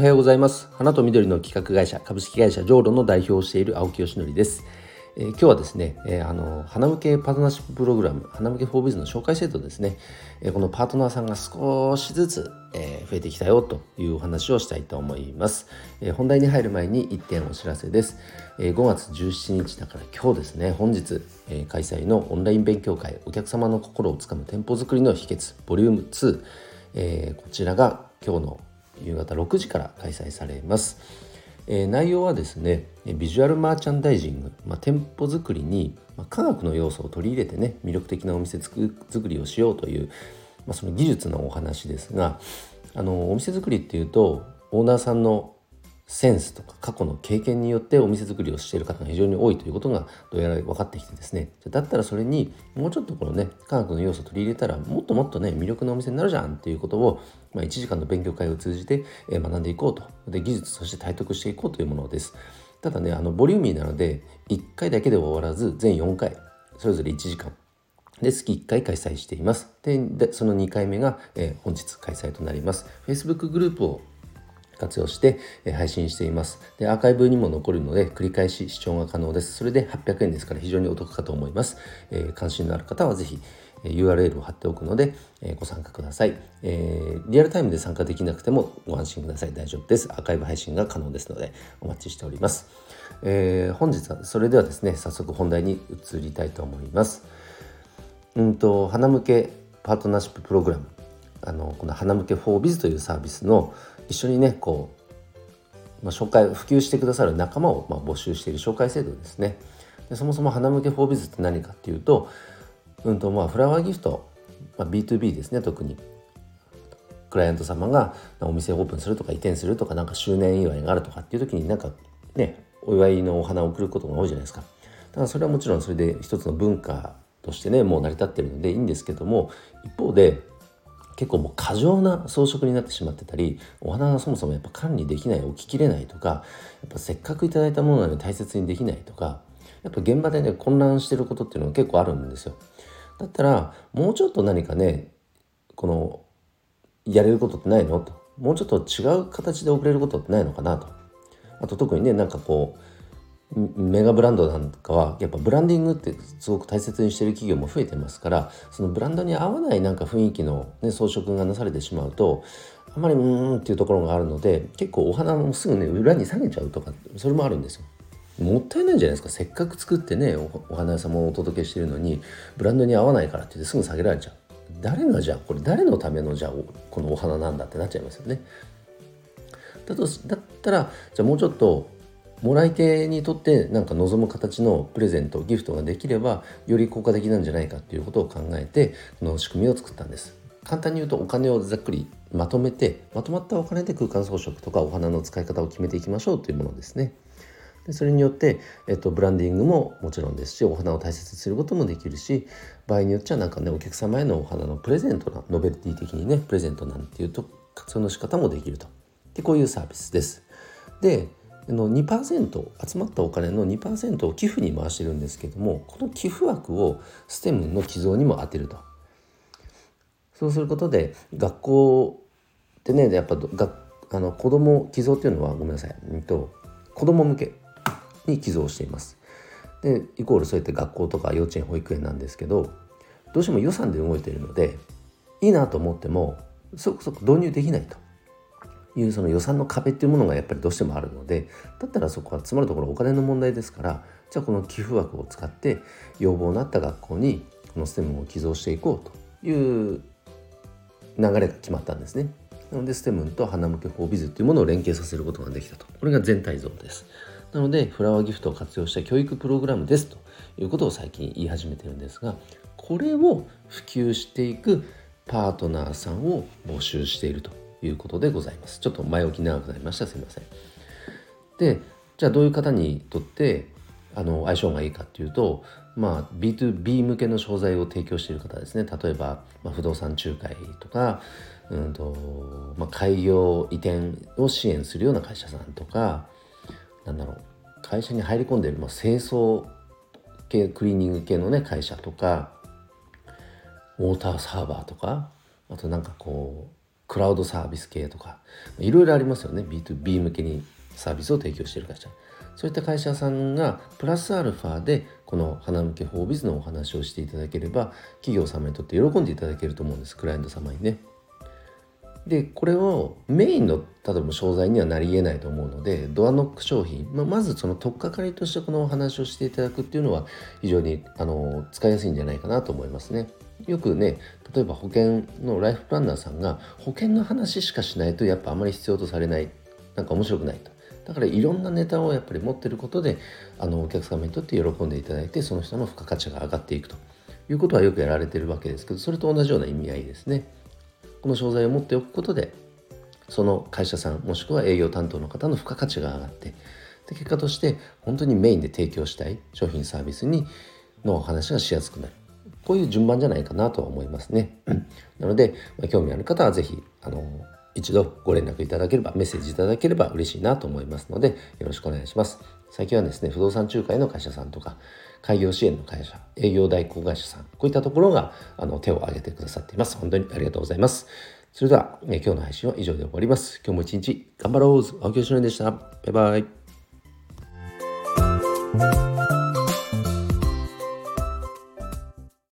はようございます。花と緑の企画会社株式会社ジョーロの代表をしている青木よしのりです。えー、今日はですね、えー、あの花向けパートナーシッププログラム花向けフォービズの紹介制度ですね、えー、このパートナーさんが少しずつ、え増えてきたよというお話をしたいと思います、え本題に入る前に1点お知らせです、え5月17日だから今日ですね。本日、え開催のオンライン勉強会お客様の心をつかむ店舗作りの秘訣ボリューム2、えこちらが今日の夕方6時から開催されます。えー、内容はですねビジュアルマーチャンダイジング、まあ、店舗作りに、まあ、科学の要素を取り入れてね魅力的なお店作りをしようという、まあ、その技術のお話ですがあのお店作りっていうとオーナーさんのセンスとか過去の経験によってお店作りをしている方が非常に多いということがどうやら分かってきてですねだったらそれにもうちょっとこのね科学の要素を取り入れたらもっともっとね魅力のお店になるじゃんっていうことを、まあ、1時間の勉強会を通じて学んでいこうとで技術そして体得していこうというものですただねあのボリューミーなので1回だけでは終わらず全4回それぞれ1時間で月1回開催しています。でその2回目が、えー、本日開催となります。Facebook グループを活用して配信しています。で、アーカイブにも残るので、繰り返し視聴が可能です。それで800円ですから非常にお得かと思います。え、関心のある方はぜひ URL を貼っておくので、え、ご参加ください、えー、リアルタイムで参加できなくてもご安心ください。大丈夫です。アーカイブ配信が可能ですので、お待ちしております。えー、本日はそれではですね、早速本題に移りたいと思います。うんと、花向けパートナーシッププログラム、あのこの花向け 4biz というサービスの一緒にねこう、まあ、紹介普及してくださる仲間をまあ募集している紹介制度ですねでそもそも花向けフォービズって何かっていうと,、うんとまあ、フラワーギフト、まあ、B2B ですね特にクライアント様がお店をオープンするとか移転するとかなんか周年祝いがあるとかっていう時になんかねお祝いのお花を贈ることが多いじゃないですか。だからそれはもちろんそれで一つの文化としてねもう成り立ってるのでいいんですけども一方で結構もう過剰な装飾になってしまってたりお花がそもそもやっぱ管理できない置ききれないとかやっぱせっかくいただいたものなのに大切にできないとかやっぱ現場でね混乱してることっていうのが結構あるんですよ。だったらもうちょっと何かねこのやれることってないのともうちょっと違う形で送れることってないのかなとあと特にねなんかこうメガブランドなんかはやっぱブランディングってすごく大切にしてる企業も増えてますからそのブランドに合わないなんか雰囲気の、ね、装飾がなされてしまうとあまりうーんっていうところがあるので結構お花もすぐね裏に下げちゃうとかそれもあるんですよ。もったいないじゃないですか。せっかく作ってねお花屋さんもお届けしてるのにブランドに合わないからって言ってすぐ下げられちゃう。誰がじゃあこれ誰のためのじゃあこのお花なんだってなっちゃいますよね。だとだったらじゃあもうちょっともらい手にとってなんか望む形のプレゼントギフトができればより効果的なんじゃないかっていうことを考えてこの仕組みを作ったんです。簡単に言うとお金をざっくりまとめてまとまったお金で空間装飾とかお花の使い方を決めていきましょうというものですね。でそれによって、えっと、ブランディングももちろんですしお花を大切にすることもできるし場合によっちゃなんかねお客様へのお花のプレゼントなノベルティ的にねプレゼントなんていうと活用の仕方もできると。でこういうサービスです。での2%集まったお金の2%を寄付に回してるんですけどもこの寄付枠をステムの寄贈にも当てると。そうすることで学校ってねやっぱがあの子供寄贈っていうのはごめんなさい、えっと、子供向けに寄贈しています。でイコールそうやって学校とか幼稚園保育園なんですけどどうしても予算で動いているのでいいなと思ってもそこそこ導入できないと。いうその予算の壁っていうものがやっぱりどうしてもあるのでだったらそこはつまるところお金の問題ですからじゃあこの寄付枠を使って要望のあった学校にこのステムを寄贈していこうという流れが決まったんですね。なのでステムンと花向けフォービズっていうものを連携させることができたとこれが全体像です。なのでフラワーギフトを活用した教育プログラムですということを最近言い始めてるんですがこれを普及していくパートナーさんを募集しているということでございます。ちょっと前置き長くなりました。すいません。で、じゃあどういう方にとってあの相性がいいかっていうと、まあ、B2B 向けの商材を提供している方ですね。例えば、まあ、不動産仲介とか、うんとまあ、開業移転を支援するような会社さんとか、なんだろう、会社に入り込んでいる、まあ、清掃系、クリーニング系のね、会社とか、ウォーターサーバーとか、あとなんかこう、クラウドサービス系とかいろいろありますよね B2B 向けにサービスを提供している会社そういった会社さんがプラスアルファでこの花向けフォービズのお話をしていただければ企業様にとって喜んでいただけると思うんですクライアント様にね。でこれをメインの例えば商材にはなりえないと思うのでドアノック商品、まあ、まずその取っかかりとしてこのお話をしていただくっていうのは非常にあの使いやすいんじゃないかなと思いますね。よくね例えば保険のライフプランナーさんが保険の話しかしないとやっぱあまり必要とされない。なんか面白くないと。だからいろんなネタをやっぱり持ってることであのお客様にとって喜んでいただいてその人の付加価値が上がっていくと。いうことはよくやられてるわけですけどそれと同じような意味合いですね。この商材を持っておくことでその会社さんもしくは営業担当の方の付加価値が上がってで結果として本当にメインで提供したい商品サービスにのお話がしやすくなる。こういう順番じゃないかなとは思いますね。なので、まあ、興味ある方は是非あの一度ご連絡いただければメッセージいただければ嬉しいなと思いますのでよろしくお願いします。最近はですね不動産仲介の会社さんとか開業支援の会社営業代行会社さんこういったところがあの手を挙げてくださっています。本当にありがとうございます。それでは、え今日の配信は以上で終わります。今日も一日頑張ろう。青木よしのりでした。バイバイ